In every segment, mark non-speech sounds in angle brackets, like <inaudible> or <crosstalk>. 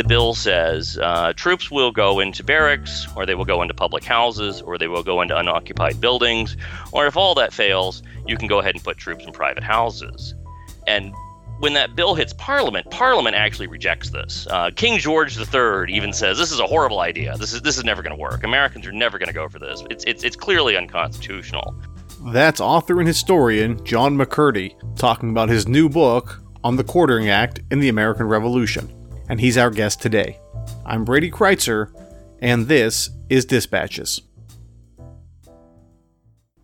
The bill says uh, troops will go into barracks, or they will go into public houses, or they will go into unoccupied buildings, or if all that fails, you can go ahead and put troops in private houses. And when that bill hits Parliament, Parliament actually rejects this. Uh, King George III even says this is a horrible idea. This is this is never going to work. Americans are never going to go for this. It's, it's it's clearly unconstitutional. That's author and historian John McCurdy talking about his new book on the Quartering Act in the American Revolution and he's our guest today. I'm Brady Crytzer, and this is Dispatches.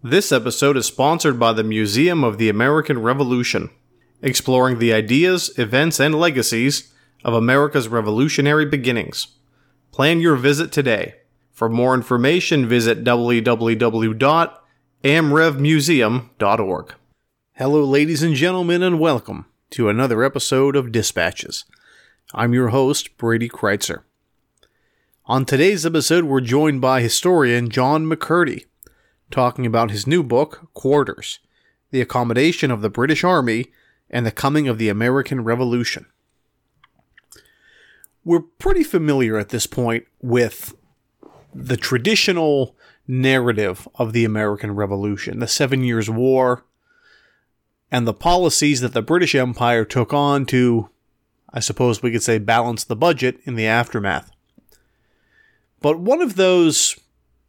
This episode is sponsored by the Museum of the American Revolution, exploring the ideas, events, and legacies of America's revolutionary beginnings. Plan your visit today. For more information, visit www.amrevmuseum.org. Hello, ladies and gentlemen, and welcome to another episode of Dispatches. I'm your host, Brady Crytzer. On today's episode, we're joined by historian John McCurdy, talking about his new book, Quarters The Accommodation of the British Army and the Coming of the American Revolution. We're pretty familiar at this point with the traditional narrative of the American Revolution, the Seven Years' War, and the policies that the British Empire took on to I suppose we could say balance the budget in the aftermath. But one of those,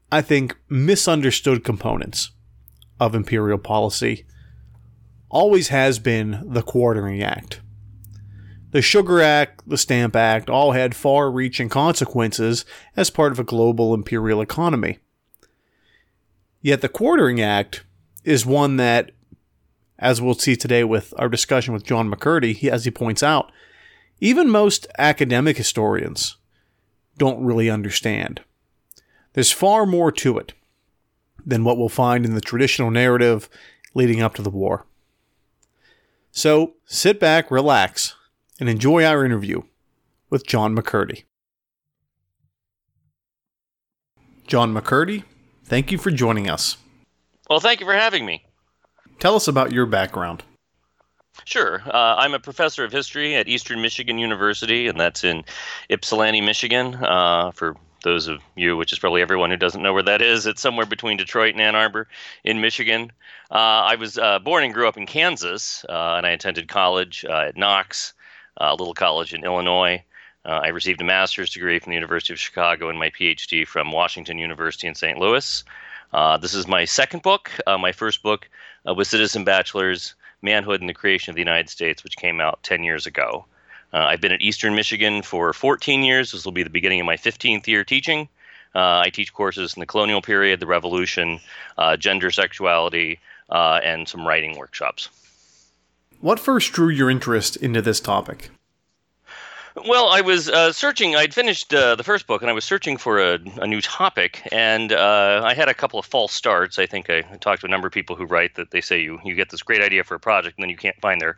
I think, misunderstood components of imperial policy always has been the Quartering Act. The Sugar Act, the Stamp Act all had far reaching consequences as part of a global imperial economy. Yet the Quartering Act is one that, as we'll see today with our discussion with John McCurdy, as he points out, even most academic historians don't really understand. There's far more to it than what we'll find in the traditional narrative leading up to the war. So sit back, relax, and enjoy our interview with John McCurdy. John McCurdy, thank you for joining us. Well, thank you for having me. Tell us about your background. Sure. Uh, I'm a professor of history at Eastern Michigan University, and that's in Ypsilanti, Michigan. Uh, for those of you, which is probably everyone who doesn't know where that is, it's somewhere between Detroit and Ann Arbor in Michigan. Uh, I was uh, born and grew up in Kansas, uh, and I attended college uh, at Knox, a little college in Illinois. I received a master's degree from the University of Chicago and my PhD from Washington University in St. Louis. this is my second book. my first book was Citizen Bachelor's Manhood and the Creation of the United States, which came out 10 years ago. Uh, I've been at Eastern Michigan for 14 years. This will be the beginning of my 15th year teaching. Uh, I teach courses in the colonial period, the revolution, uh, gender, sexuality, uh, and some writing workshops. What first drew your interest into this topic? Well, I was uh, searching. I'd finished uh, the first book, and I was searching for a, a new topic, and uh, I had a couple of false starts. I think I, I talked to a number of people who write that they say you you get this great idea for a project, and then you can't find there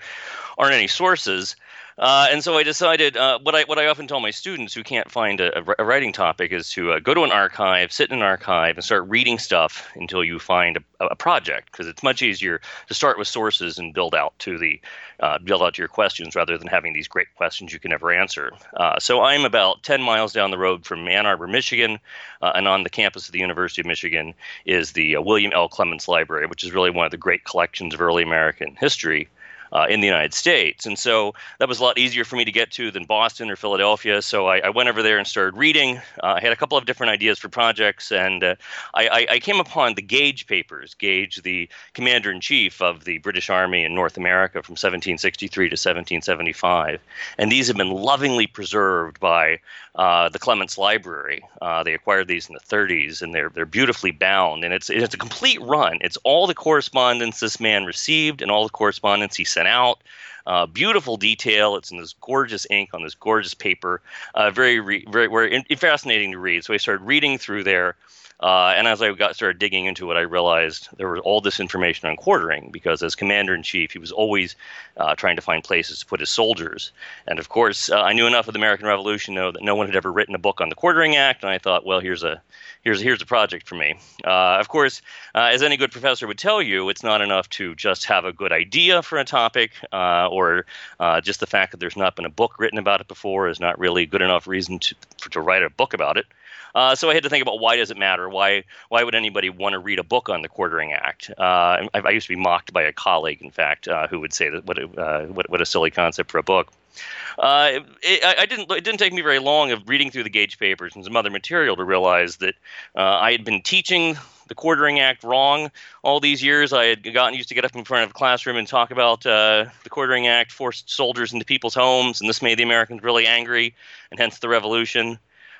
aren't any sources. Uh, and so I decided uh, what I what I often tell my students who can't find a, a writing topic is to uh, go to an archive, sit in an archive, and start reading stuff until you find a, a project because it's much easier to start with sources and build out to the uh, build out to your questions rather than having these great questions you can never answer. Uh, so I'm about 10 miles down the road from Ann Arbor, Michigan, uh, and on the campus of the University of Michigan is the William L. Clements Library, which is really one of the great collections of early American history uh, in the United States. And so that was a lot easier for me to get to than Boston or Philadelphia. So I, I went over there and started reading. Uh, I had a couple of different ideas for projects, and uh, I, I, came upon the Gage Papers. Gage, the commander in chief of the British Army in North America from 1763 to 1775. And these have been lovingly preserved by uh, the Clements Library. Uh, they acquired these in the 30s, and they're they're beautifully bound. And it's it's a complete run. It's all the correspondence this man received and all the correspondence he sent out. Uh, beautiful detail. It's in this gorgeous ink on this gorgeous paper. Uh, very, re- very, very in- fascinating to read. So I started reading through there. Uh, and as I got started digging into it, I realized there was all this information on quartering because as commander in chief, he was always uh, trying to find places to put his soldiers. And of course, uh, I knew enough of the American Revolution know that no one had ever written a book on the Quartering Act, and I thought, well, here's a here's here's a project for me. Uh, of course, uh, as any good professor would tell you, it's not enough to just have a good idea for a topic, uh, or just the fact that there's not been a book written about it before is not really good enough reason to to write a book about it. Uh, so I had to think about why does it matter? Why why would anybody want to read a book on the Quartering Act? Uh, I, I, used to be mocked by a colleague, in fact, uh, who would say that what a, uh, what, what a silly concept for a book. Uh, it, I didn't. It didn't take me very long of reading through the Gage papers and some other material to realize that uh, I had been teaching the Quartering Act wrong all these years. I had gotten used to get up in front of a classroom and talk about uh, the Quartering Act forced soldiers into people's homes, and this made the Americans really angry, and hence the revolution.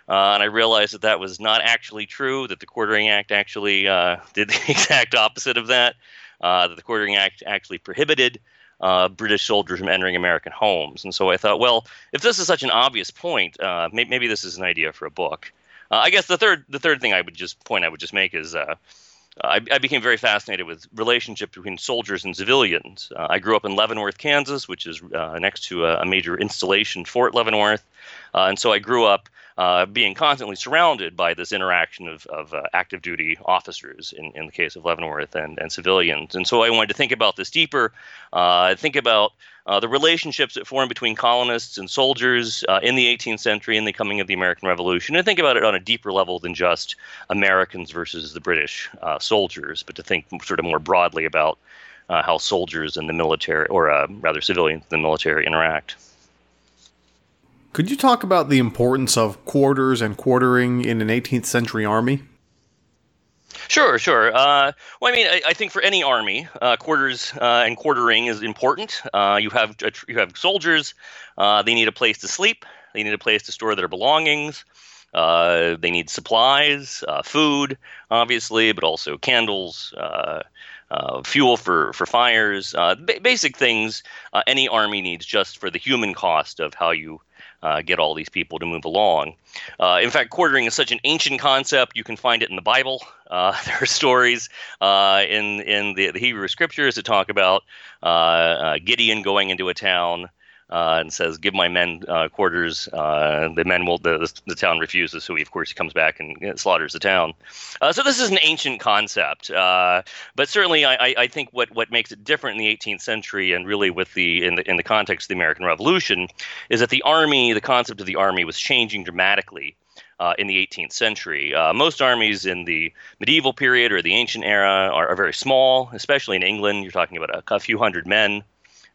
Uh, and I realized that that was not actually true, that the Quartering Act actually uh, <laughs> did the exact opposite of that, uh, that the Quartering Act actually prohibited uh, British soldiers from entering American homes. And so I thought, well, if this is such an obvious point, uh, maybe, maybe, this is an idea for a book. Uh, I guess the third, the third thing I would just point I would just make is I, I, became very fascinated with relationship between soldiers and civilians. I grew up in Leavenworth, Kansas, which is next to a, a, major installation, Fort Leavenworth, and so I grew up uh, being constantly surrounded by this interaction of, of uh, active duty officers in, in the case of Leavenworth and, and civilians. And so I wanted to think about this deeper, uh, think about uh, the relationships that form between colonists and soldiers uh, in the 18th century and the coming of the American Revolution, and think about it on a deeper level than just Americans versus the British uh, soldiers, but to think sort of more broadly about how soldiers and the military, or rather civilians and the military, interact. Could you talk about the importance of quarters and quartering in an 18th century army? Sure, sure. Uh, well, I mean, I, I, think for any army, uh, quarters uh, and quartering is important. Uh, you have you have soldiers; uh, they need a place to sleep. They need a place to store their belongings. Uh, they need supplies, food, obviously, but also candles, fuel for for fires, b- basic things any army needs just for the human cost of how you uh, get all these people to move along. Uh, in fact, quartering is such an ancient concept. You can find it in the Bible. Uh, <laughs> there are stories uh, in in the, the, Hebrew scriptures that talk about uh, uh, Gideon going into a town uh, and says, "Give my men uh, quarters." Uh, the men will. The, the town refuses, so he of course comes back and you know, slaughters the town. Uh, so this is an ancient concept, uh, but certainly I, I, think what what makes it different in the 18th century and really with the in the in the context of the American Revolution is that the army, the concept of the army, was changing dramatically. Uh, in the 18th century. Uh, most armies in the medieval period or the ancient era are, are very small, especially in England. You're talking about a, a few hundred men.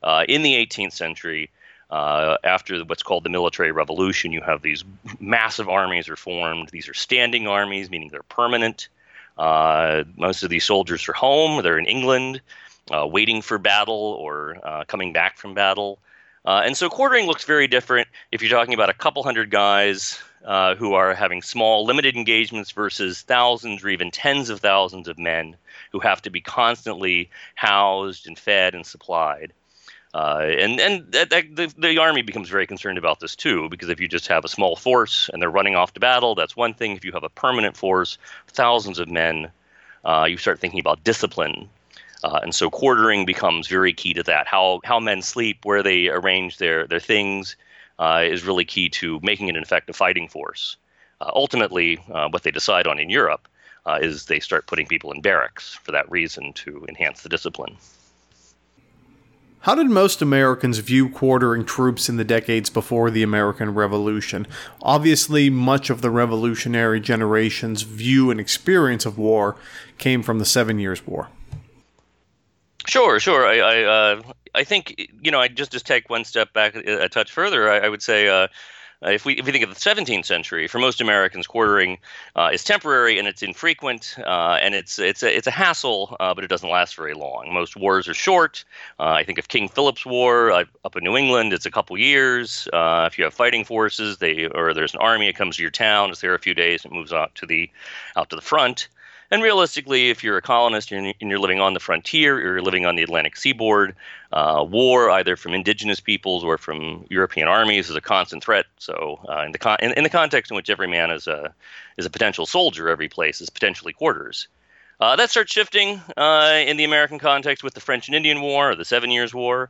Uh, in the 18th century, uh, after what's called the military revolution, you have these massive armies are formed. These are standing armies, meaning they're permanent. Uh, most of these soldiers are home. They're in England, uh, waiting for battle or uh, coming back from battle. Uh, and so quartering looks very different if you're talking about a couple hundred guys uh, who are having small, limited engagements versus thousands or even tens of thousands of men who have to be constantly housed and fed and supplied. Uh, and and that, that, the, the army becomes very concerned about this too, because if you just have a small force and they're running off to battle, that's one thing. If you have a permanent force, thousands of men, uh, you start thinking about discipline. Uh, and so quartering becomes very key to that. How how men sleep, where they arrange their their things, uh, is really key to making it an effective fighting force. Uh, ultimately, uh, what they decide on in Europe is they start putting people in barracks for that reason to enhance the discipline. How did most Americans view quartering troops in the decades before the American Revolution? Obviously, much of the revolutionary generation's view and experience of war came from the Seven Years' War. Sure, sure. I, I, uh, I think you know. I just just take one step back a, touch further. I, I would say. Uh, uh, if we if we think of the 17th century, for most Americans, quartering uh, is temporary and it's infrequent uh, and it's it's a, it's a hassle, uh, but it doesn't last very long. Most wars are short. Uh, I think of King Philip's War up in New England, it's a couple years. if you have fighting forces, they or there's an army, it comes to your town, it's there a few days, it moves out to the out to the front. And realistically, if you're a colonist and you're living on the frontier, or you're living on the Atlantic seaboard, uh, war either from indigenous peoples or from European armies is a constant threat. So, uh, in the con- in, in, the context in which every man is a is a potential soldier, every place is potentially quarters. Uh, that starts shifting uh, in the American context with the French and Indian War, or the Seven Years' War,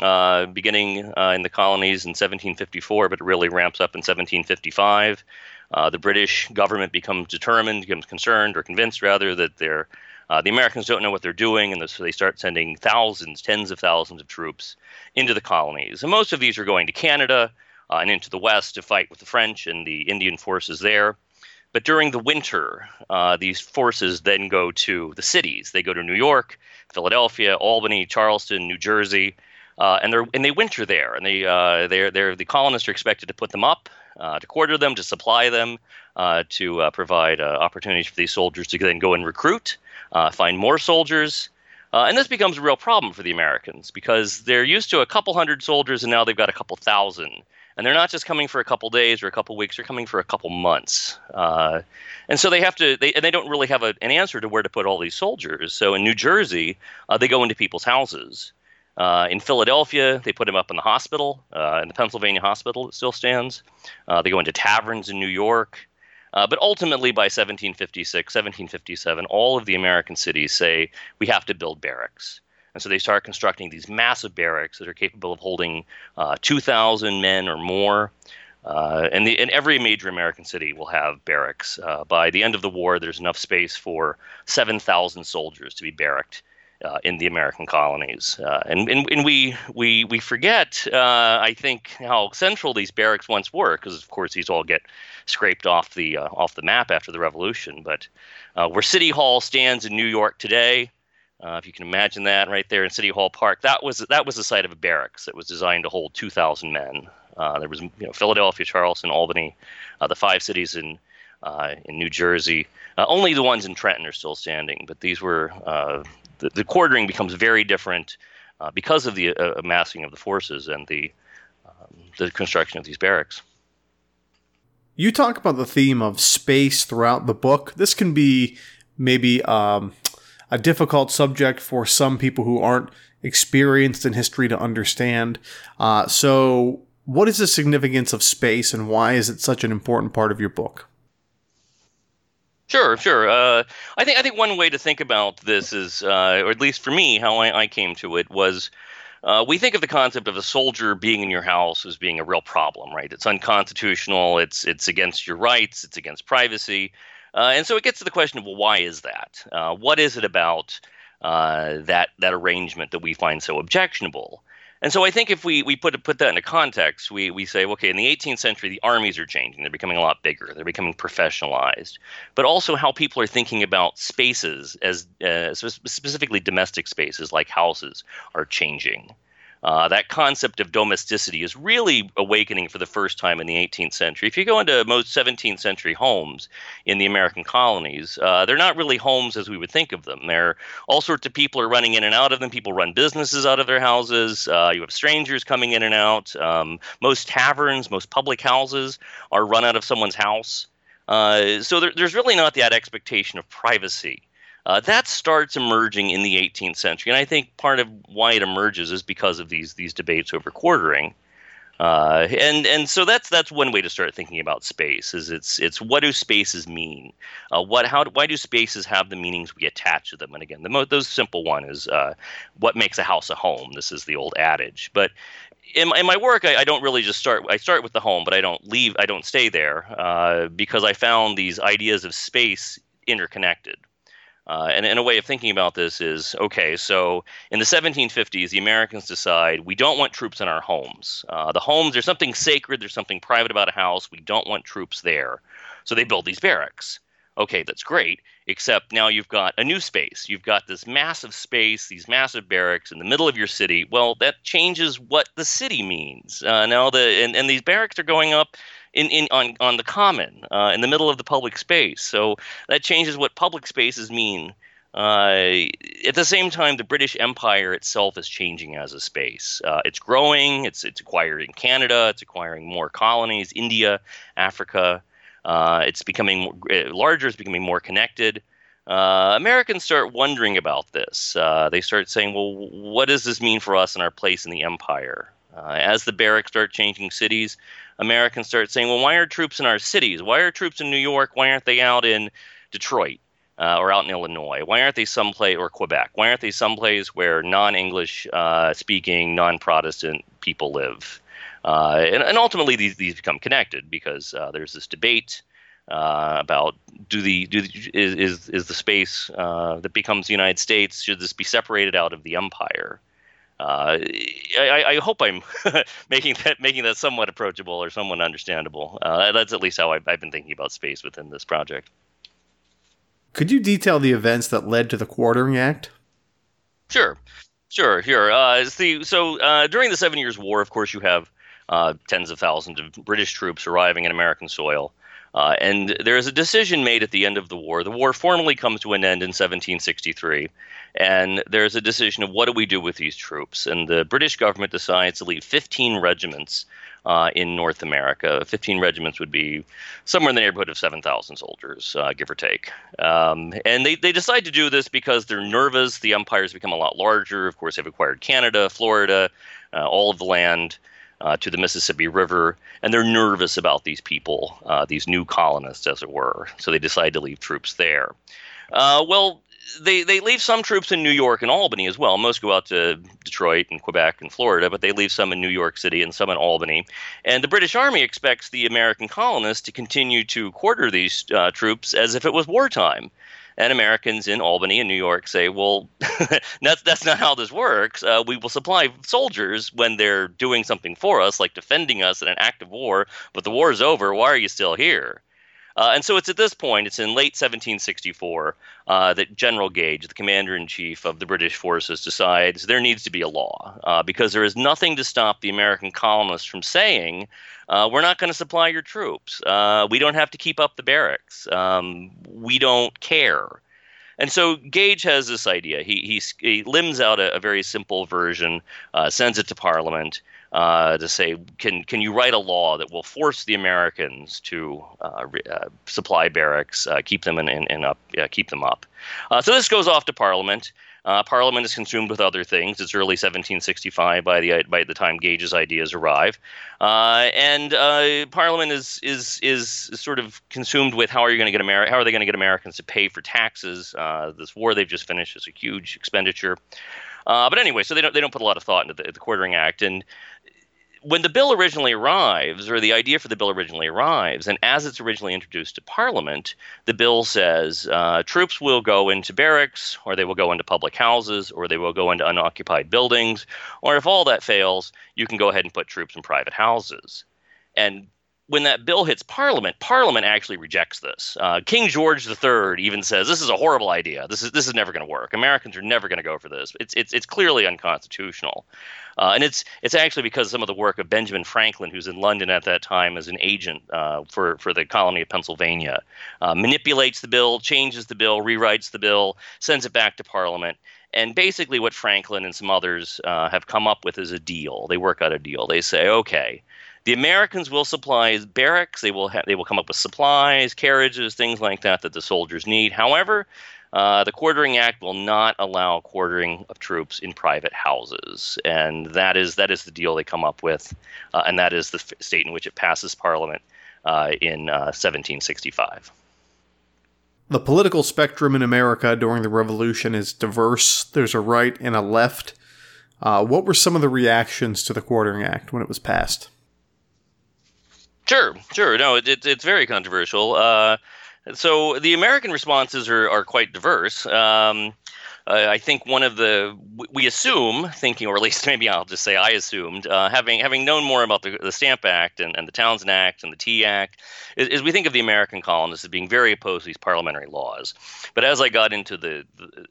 uh, beginning uh, in the colonies in 1754, but it really ramps up in 1755. Uh, the British government becomes determined, becomes concerned or convinced rather that they're uh, the Americans don't know what they're doing, and so they start sending thousands, tens of thousands of troops into the colonies. And most of these are going to Canada uh, and into the West to fight with the French and the Indian forces there. But during the winter, uh, these forces then go to the cities. They go to New York, Philadelphia, Albany, Charleston, New Jersey, uh, and and they winter there. And they uh, they're, they're the colonists are expected to put them up uh, to quarter them, to supply them, uh, to uh, provide uh, opportunities for these soldiers to then go and recruit, uh, find more soldiers. And this becomes a real problem for the Americans because they're used to a couple hundred soldiers and now they've got a couple thousand. And they're not just coming for a couple days or a couple weeks; they're coming for a couple months. and so they have to, they, and they don't really have a, an answer to where to put all these soldiers. So in New Jersey, they go into people's houses. Uh, in Philadelphia, they put him up in the hospital, uh, in the Pennsylvania hospital. It still stands. Uh, they go into taverns in New York. Uh, but ultimately, by 1756, 1757, all of the American cities say we have to build barracks. And so they start constructing these massive barracks that are capable of holding uh, 2,000 men or more. Uh, and, the, and every major American city will have barracks. by the end of the war, there's enough space for 7,000 soldiers to be barracked uh, in the American colonies. Uh, and, and, and we, we, we forget, uh, I think, how central these barracks once were, because of course these all get scraped off the, uh, off the map after the Revolution. But uh, where City Hall stands in New York today, uh, if you can imagine that right there in City Hall Park, that was, that was the site of a barracks that was designed to hold 2,000 men. there was you know, Philadelphia, Charleston, Albany, the five cities in, in New Jersey. only the ones in Trenton are still standing, but these were the, the quartering becomes very different uh, because of the uh, amassing of the forces and the um, the construction of these barracks. You talk about the theme of space throughout the book. This can be maybe um, a difficult subject for some people who aren't experienced in history to understand. Uh, so, what is the significance of space, and why is it such an important part of your book? Sure, sure. Uh, I think I think one way to think about this is, uh, or at least for me, how I, I came to it was. Uh, we think of the concept of a soldier being in your house as being a real problem, right? It's unconstitutional. It's it's against your rights. It's against privacy, uh, and so it gets to the question of well, why is that? Uh, what is it about uh, that that arrangement that we find so objectionable? And so I think if we, we put put that into context, we, we say, okay, in the 18th century, the armies are changing. They're becoming a lot bigger. They're becoming professionalized. But also how people are thinking about spaces, as uh, specifically domestic spaces like houses, are changing. Uh, that concept of domesticity is really awakening for the first time in the 18th century. If you go into most 17th century homes in the American colonies, uh, they're not really homes as we would think of them. There, all sorts of people are running in and out of them. People run businesses out of their houses. Uh, you have strangers coming in and out. Um, most taverns, most public houses are run out of someone's house. Uh, so there, there's really not that expectation of privacy. Uh, that starts emerging in the 18th century, and I think part of why it emerges is because of these these debates over quartering. Uh, and and so that's that's one way to start thinking about space. Is it's it's what do spaces mean? Uh, what how why do spaces have the meanings we attach to them? And again, the most those simple one is uh, what makes a house a home. This is the old adage. But in, in my work, I, I, don't really just start. I start with the home, but I don't leave. I don't stay there uh, because I found these ideas of space interconnected. Uh, and, and a way of thinking about this is okay, so in the 1750s, the Americans decide we don't want troops in our homes. Uh, the homes, there's something sacred, there's something private about a house, we don't want troops there. So they build these barracks. Okay, that's great, except now you've got a new space. You've got this massive space, these massive barracks in the middle of your city. Well, that changes what the city means. Uh, now, the and, and these barracks are going up in, in on on the common uh, in the middle of the public space. So that changes what public spaces mean. Uh, at the same time, the British Empire itself is changing as a space. Uh, it's growing. It's it's acquiring Canada. It's acquiring more colonies, India, Africa. Uh, it's becoming uh, larger. It's becoming more connected. uh, Americans start wondering about this. They start saying, well, what does this mean for us and our place in the empire? Uh, as the barracks start changing cities, Americans start saying, well, why are troops in our cities? Why are troops in New York? Why aren't they out in Detroit uh, or out in Illinois? Why aren't they someplace, or Quebec? Why aren't they someplace where non English uh, speaking, non Protestant people live? Uh, and, and, ultimately, these, these become connected because there's this debate uh, about do the do the, is, is the space uh, that becomes the United States should this be separated out of the empire? Uh, I, I, hope I'm <laughs> making that making that somewhat approachable or somewhat understandable. Uh, that's at least how I've, I've been thinking about space within this project. Could you detail the events that led to the Quartering Act? Sure, sure, sure. Uh, the, so uh, during the Seven Years' War, of course, you have uh, tens of thousands of British troops arriving in American soil. Uh, and there is a decision made at the end of the war. The war formally comes to an end in 1763, and there's a decision of what do we do with these troops. And the British government decides to leave 15 regiments uh, in North America. 15 regiments would be somewhere in the neighborhood of 7,000 soldiers, uh, give or take. Um, and they, they decide to do this because they're nervous. The empire's become a lot larger. Of course, they've acquired Canada, Florida, uh, all of the land uh, to the Mississippi River, and they're nervous about these people, uh, these new colonists, as it were. So they decide to leave troops there. Uh, well, they, they leave some troops in New York and Albany as well. Most go out to Detroit and Quebec and Florida, but they leave some in New York City and some in Albany. And the British Army expects the American colonists to continue to quarter these uh, troops as if it was wartime and Americans in Albany and New York say, "Well, <laughs> that's that's not how this works. Uh, we will supply soldiers when they're doing something for us, like defending us in an act of war. But the war is over. Why are you still here?" Uh, and so it's at this point, it's in late 1764, uh, that General Gage, the commander in chief of the British forces, decides there needs to be a law uh, because there is nothing to stop the American colonists from saying, uh, we're not going to supply your troops. Uh, we don't have to keep up the barracks. Um, we don't care. And so Gage has this idea. He, he, he limbs out a, a very simple version, uh, sends it to Parliament uh, to say, can can you write a law that will force the Americans to uh, re, uh, supply barracks, uh, keep them in, in, in up, keep them up? Uh, so this goes off to Parliament. Uh, Parliament is consumed with other things. It's early 1765 by the by the time Gage's ideas arrive, and Parliament is is is sort of consumed with how are you going to get Ameri- how are they going to get Americans to pay for taxes? this war they've just finished is a huge expenditure. Uh, but anyway, so they don't they don't put a lot of thought into the, the Quartering Act, and when the bill originally arrives, or the idea for the bill originally arrives, and as it's originally introduced to Parliament, the bill says uh, troops will go into barracks, or they will go into public houses, or they will go into unoccupied buildings, or if all that fails, you can go ahead and put troops in private houses. And when that bill hits Parliament, Parliament actually rejects this. Uh, King George III even says this is a horrible idea. This is this is never going to work. Americans are never going to go for this. It's it's it's clearly unconstitutional, uh, and it's it's actually because some of the work of Benjamin Franklin, who's in London at that time as an agent uh, for for the colony of Pennsylvania, uh, manipulates the bill, changes the bill, rewrites the bill, sends it back to Parliament. And basically, what Franklin and some others uh, have come up with is a deal. They work out a deal. They say, okay, the Americans will supply barracks. They will ha- they will come up with supplies, carriages, things like that that the soldiers need. However, uh, the Quartering Act will not allow quartering of troops in private houses, and that is that is the deal they come up with, uh, and that is the f- state in which it passes Parliament uh, in 1765. Uh, the political spectrum in America during the Revolution is diverse. There's a right and a left. Uh, what were some of the reactions to the Quartering Act when it was passed? Sure, sure. No, it, it it's very controversial. Uh, so the American responses are, are quite diverse. Um, uh, I think one of the we assume thinking, or at least <laughs> maybe I'll just say I assumed, uh, having having known more about the, the Stamp Act and, and the Townshend Act and the Tea Act, is, is, we think of the American colonists as being very opposed to these parliamentary laws. But as I got into the, the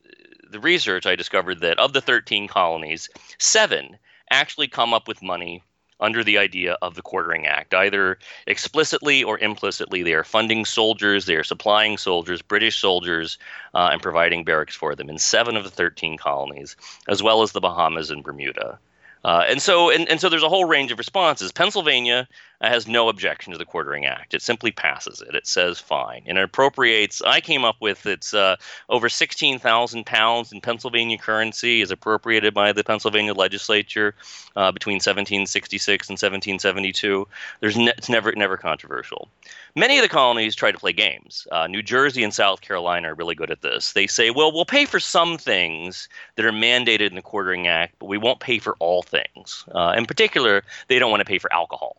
the research, I discovered that of the 13 colonies, seven actually come up with money under the idea of the Quartering Act. Either explicitly or implicitly, they are funding soldiers, they are supplying soldiers, British soldiers, uh, and providing barracks for them in seven of the 13 colonies, as well as the Bahamas and Bermuda. Uh, and so, and, and so, there's a whole range of responses. Pennsylvania has no objection to the Quartering Act. It simply passes it. It says fine, and it appropriates. I came up with it's uh, over sixteen thousand pounds in Pennsylvania currency is appropriated by the Pennsylvania legislature uh, between 1766 and 1772. There's ne- it's never never controversial. Many of the colonies try to play games. Uh, New Jersey and South Carolina are really good at this. They say, well, we'll pay for some things that are mandated in the Quartering Act, but we won't pay for all things. Uh, in particular, they don't want to pay for alcohol.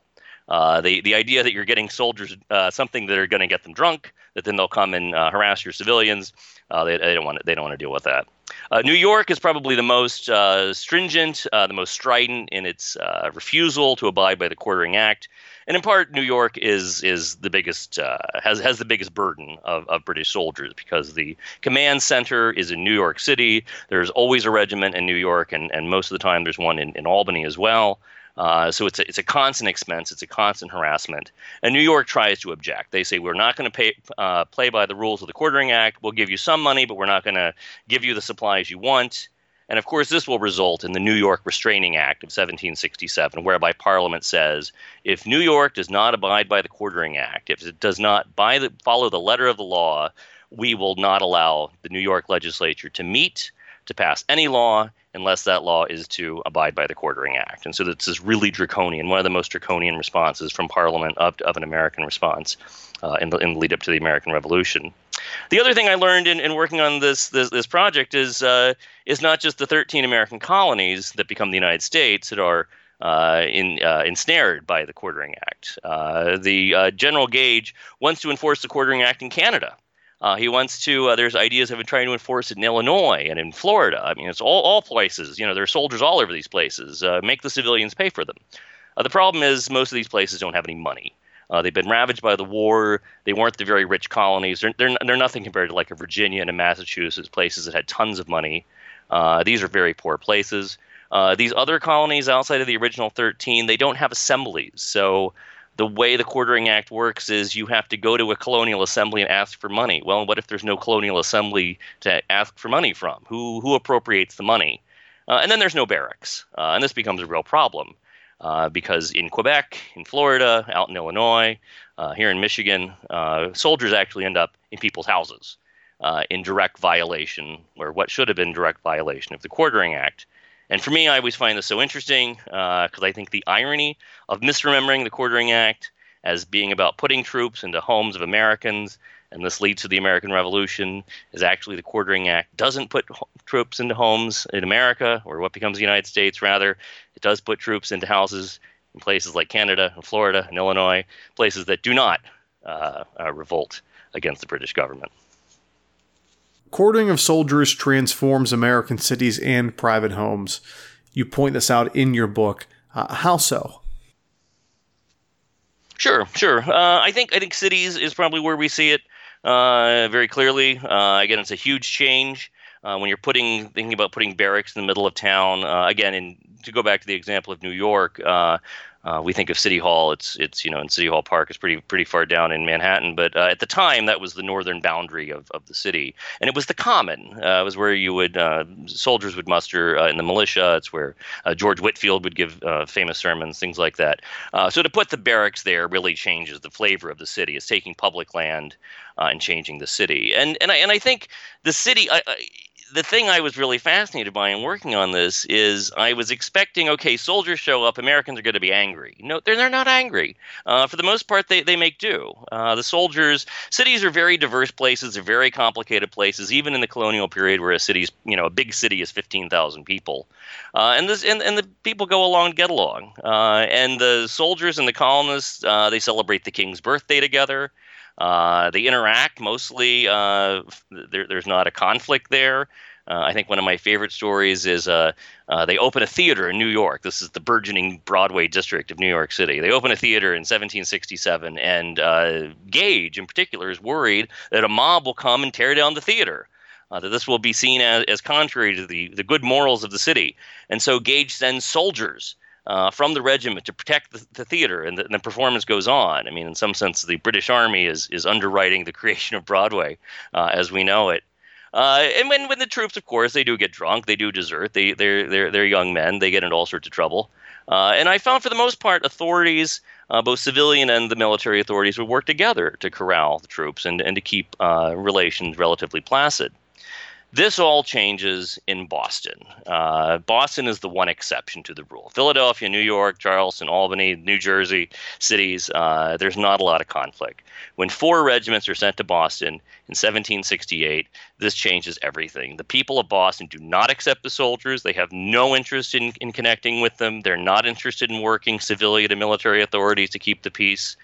Uh, the the idea that you're getting soldiers uh, something that are going to get them drunk, that then they'll come and uh, harass your civilians, uh, they, they, don't want to, they don't want to deal with that. Uh, New York is probably the most uh, stringent, the most strident in its refusal to abide by the Quartering Act, and in part, New York is is the biggest has has the biggest burden of, of British soldiers because the command center is in New York City. There's always a regiment in New York, and, and most of the time there's one in, in Albany as well. Uh, so it's a, it's a constant expense. It's a constant harassment. And New York tries to object. They say we're not going to pay uh, play by the rules of the Quartering Act. We'll give you some money, but we're not going to give you the supplies you want. And of course, this will result in the New York Restraining Act of 1767, whereby Parliament says if New York does not abide by the Quartering Act, if it does not the, follow the letter of the law, we will not allow the New York legislature to meet, to pass any law, unless that law is to abide by the Quartering Act. And so this is really draconian, one of the most draconian responses from Parliament of, of an American response uh, in, the, in the lead up to the American Revolution. The other thing I learned in, in working on this this, this project is uh, is not just the 13 American colonies that become the United States that are uh, in, uh, ensnared by the Quartering Act. Uh, the uh, General Gage wants to enforce the Quartering Act in Canada. Uh, he wants to. There's ideas of trying to enforce it in Illinois and in Florida. I mean, it's all all places. You know, there are soldiers all over these places. Make the civilians pay for them. The problem is most of these places don't have any money. Uh, they've been ravaged by the war. They weren't the very rich colonies. They're, they're, they're nothing compared to like a Virginia and a Massachusetts, places that had tons of money. Uh, these are very poor places. these other colonies outside of the original 13, they don't have assemblies. So the way the Quartering Act works is you have to go to a colonial assembly and ask for money. Well, what if there's no colonial assembly to ask for money from? Who who appropriates the money? Uh, and then there's no barracks, uh, and this becomes a real problem uh, because in Quebec, in Florida, out in Illinois, uh, here in Michigan, uh, soldiers actually end up in people's houses uh, in direct violation, or what should have been direct violation of the Quartering Act. And for me, I always find this so interesting because uh, I think the irony of misremembering the Quartering Act as being about putting troops into homes of Americans, and this leads to the American Revolution, is actually the Quartering Act doesn't put ho- troops into homes in America, or what becomes the United States, rather. It does put troops into houses in places like Canada and Florida and Illinois, places that do not uh, uh, revolt against the British government. Quartering of soldiers transforms American cities and private homes. You point this out in your book. Uh, how so? Sure, sure. Uh, I think I think cities is probably where we see it uh, very clearly. Uh, again, it's a huge change uh, when you're putting thinking about putting barracks in the middle of town. Uh, again, in to go back to the example of New York, uh, we think of City Hall. It's it's you know in City Hall Park. It's pretty pretty far down in Manhattan, but uh, at the time that was the northern boundary of, of the city, and it was the Common. Uh, it was where you would uh, soldiers would muster uh, in the militia. It's where uh, George Whitefield would give famous sermons, things like that. so to put the barracks there really changes the flavor of the city. It's taking public land and changing the city, and and I and I think the city. I, I, the thing I was really fascinated by in working on this is I was expecting, okay, soldiers show up, Americans are going to be angry. No, they're, they're not angry. Uh, for the most part, they, they make do. Uh, the soldiers, cities are very diverse places, they're very complicated places, even in the colonial period where a city's, you know, a big city is 15,000 people. Uh, and, this, and, and the people go along and get along. Uh, and the soldiers and the colonists, uh, they celebrate the king's birthday together. Uh, they interact mostly. Uh, there, there's not a conflict there. Uh, I think one of my favorite stories is uh, uh, they open a theater in New York. This is the burgeoning Broadway district of New York City. They open a theater in 1767, and uh, Gage, in particular, is worried that a mob will come and tear down the theater. Uh, that this will be seen as, as contrary to the, the good morals of the city. And so Gage sends soldiers uh, from the regiment to protect the, the theater, and the, and the, performance goes on. I mean, in some sense, the British Army is is underwriting the <laughs> creation of Broadway uh, as we know it. Uh, and when, when the troops, of course, they do get drunk, they do desert. They they're they're they're young men. They get into all sorts of trouble. Uh, and I found, for the most part, authorities uh, both civilian and the military authorities would work together to corral the troops and, and to keep uh, relations relatively placid. This all changes in Boston. Uh, Boston is the one exception to the rule. Philadelphia, New York, Charleston, Albany, New Jersey cities, uh, there's not a lot of conflict. When four regiments are sent to Boston in 1768, this changes everything. The people of Boston do not accept the soldiers. They have no interest in, in connecting with them. They're not interested in working civilian and military authorities to keep the peace.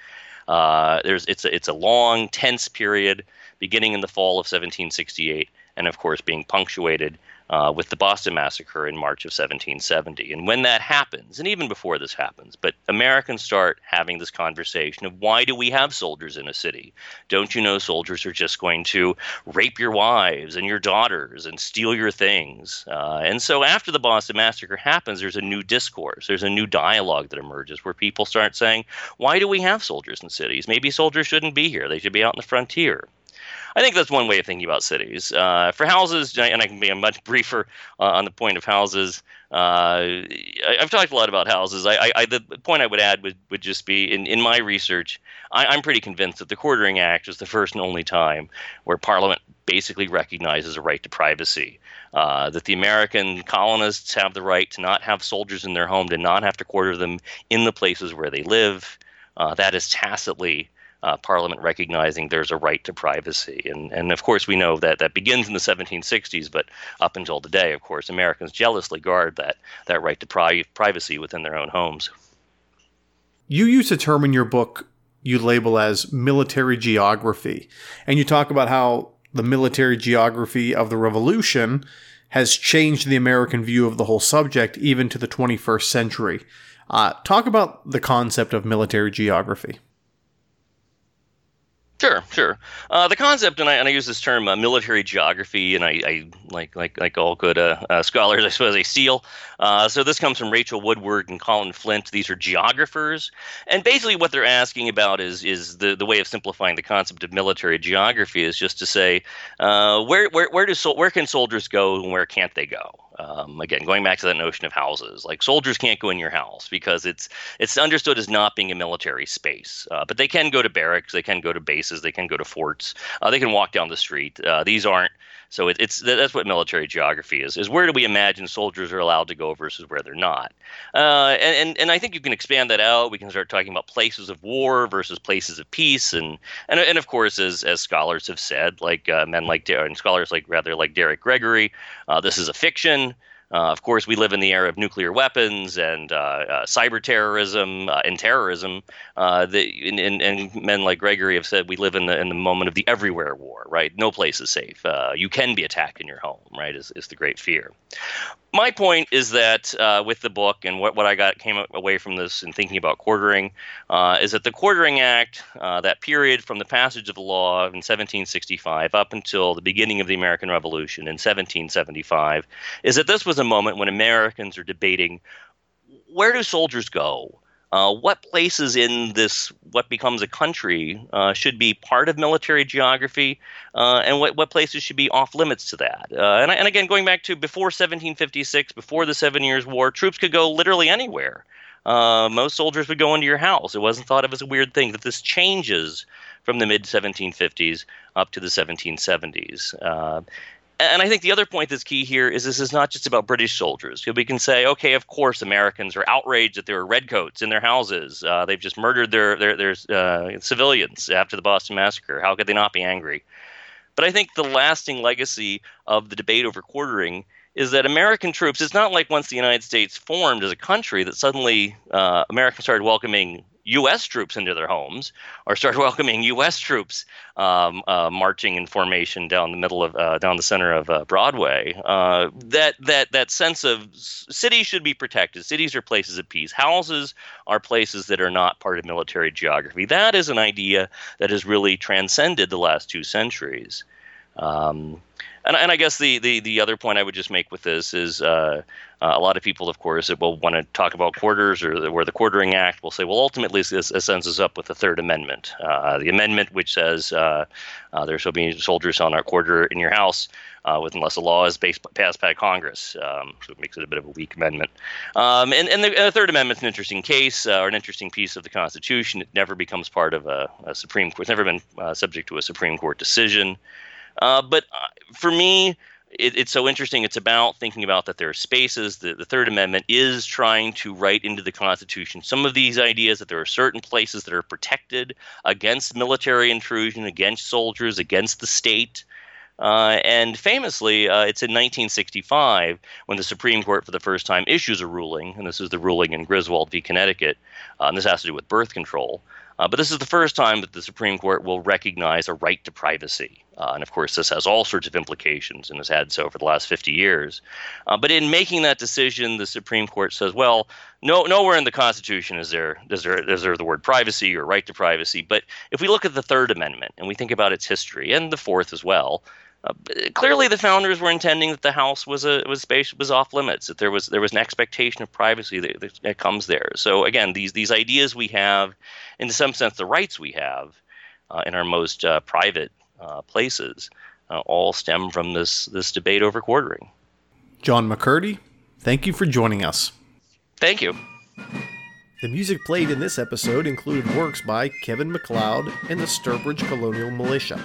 Uh, there's it's a, it's a long, tense period beginning in the fall of 1768 and of course being punctuated uh, with the Boston Massacre in March of 1770. And when that happens, and even before this happens, but Americans start having this conversation of why do we have soldiers in a city? Don't you know soldiers are just going to rape your wives and your daughters and steal your things? Uh, and so after the Boston Massacre happens, there's a new discourse, there's a new dialogue that emerges where people start saying, why do we have soldiers in cities? Maybe soldiers shouldn't be here, they should be out in the frontier. I think that's one way of thinking about cities. Uh, for houses, and I can be a much briefer uh, on the point of houses. Uh, I, have talked a lot about houses. I, I, I, the point I would add would, would just be in, in my research, I, am pretty convinced that the Quartering Act was the first and only time where Parliament basically recognizes a right to privacy. Uh, that the American colonists have the right to not have soldiers in their home, to not have to quarter them in the places where they live. Uh, that is tacitly uh, Parliament recognizing there's a right to privacy. And, and of course, we know that that begins in the 1760s, but up until today, of course, Americans jealously guard that, that right to pri- privacy within their own homes. You use a term in your book you label as military geography, and you talk about how the military geography of the revolution has changed the American view of the whole subject even to the 21st century. Uh, talk about the concept of military geography. Sure, sure. Uh, the concept, and I, and I use this term, uh, military geography, and I, I, like like like all good uh, uh scholars, <laughs> I suppose I seal. Uh, so this comes from Rachel Woodward and Colin Flint. These are geographers, and basically what they're asking about is is the, the way of simplifying the concept of military geography is just to say uh, where where where do where can soldiers go and where can't they go? Um, again, going back to that notion of houses, like soldiers can't go in your house because it's it's understood as not being a military space, uh, but they can go to barracks, they can go to bases, they can go to forts, uh, they can walk down the street. Uh, these aren't so it, it's that's what military geography is: is where do we imagine soldiers are allowed to go versus where they're not. Uh, and, and and I think you can expand that out. We can start talking about places of war versus places of peace, and and and of course, as as scholars have said, like uh, men like and scholars like rather like Derek Gregory, uh, this is a fiction. Uh, of course, we live in the era of nuclear weapons and uh, uh, cyber terrorism uh, and terrorism. Uh, the, and, and, and, men like Gregory have said we live in the in the moment of the everywhere war. Right, no place is safe. Uh, you can be attacked in your home. Right, is, is the great fear my point is that uh, with the book and what, what I got came away from this and thinking about quartering uh, is that the Quartering Act, uh, that period from the passage of the law in 1765 up until the beginning of the American Revolution in 1775, is that this was a moment when Americans are debating where do soldiers go? Uh, what places in this, what becomes a country, uh, should be part of military geography, uh, and what, what places should be off limits to that? Uh, and, and again, going back to before 1756, before the Seven Years' War, troops could go literally anywhere. Uh, most soldiers would go into your house. It wasn't thought of as a weird thing. That this changes from the mid 1750s up to the 1770s. And I think the other point that's key here is this is not just about British soldiers. We can say, okay, of course, Americans are outraged that there are redcoats in their houses. Uh, they've just murdered their their, their uh, civilians after the Boston Massacre. How could they not be angry? But I think the lasting legacy of the debate over quartering is that American troops. It's not like once the United States formed as a country that suddenly uh, Americans started welcoming U.S. troops into their homes or started <laughs> welcoming U.S. troops um, uh, marching in formation down the middle of uh, down the center of uh, Broadway. Uh, that that that sense of cities should be protected. Cities are places of peace. Houses are places that are not part of military geography. That is an idea that has really transcended the last two centuries. Um, and, and I guess the, the, the other point I would just make with this is uh, uh, a lot of people, of course, that will want to talk about quarters or the, where the Quartering Act will say, well, ultimately this, this ends us up with the Third Amendment, uh, the amendment which says uh, uh, there shall be soldiers on our quarter in your house. Uh, with unless a law is based, passed by Congress, um, so it makes it a bit of a weak amendment. Um, and, and, the, the, Third Amendment is an interesting case or an interesting piece of the Constitution. It never becomes part of a, a Supreme Court. It's never been subject to a Supreme Court decision. Uh, but uh, for me, it, it's so interesting. It's about thinking about that there are spaces. The, the Third Amendment is trying to write into the Constitution some of these ideas that there are certain places that are protected against military intrusion, against soldiers, against the state. Uh, and famously, uh, it's in 1965 when the Supreme Court, for the first time, issues a ruling, and this is the ruling in Griswold v. Connecticut, uh, and this has to do with birth control. Uh, but this is the first time that the Supreme Court will recognize a right to privacy. Uh, and of course, this has all sorts of implications and has had so for the last 50 years. Uh, but in making that decision, the Supreme Court says, well, no, nowhere in the Constitution is there, is, there, is there the word privacy or right to privacy. But if we look at the Third Amendment and we think about its history, and the Fourth as well, uh, clearly, the founders were intending that the house was a was space was off limits. That there was there was an expectation of privacy that, that, that comes there. So again, these these ideas we have, in some sense, the rights we have uh, in our most uh, private uh, places, uh, all stem from this this debate over quartering. John McCurdy, thank you for joining us. Thank you. The music played in this episode included works by Kevin MacLeod and the Sturbridge Colonial Militia.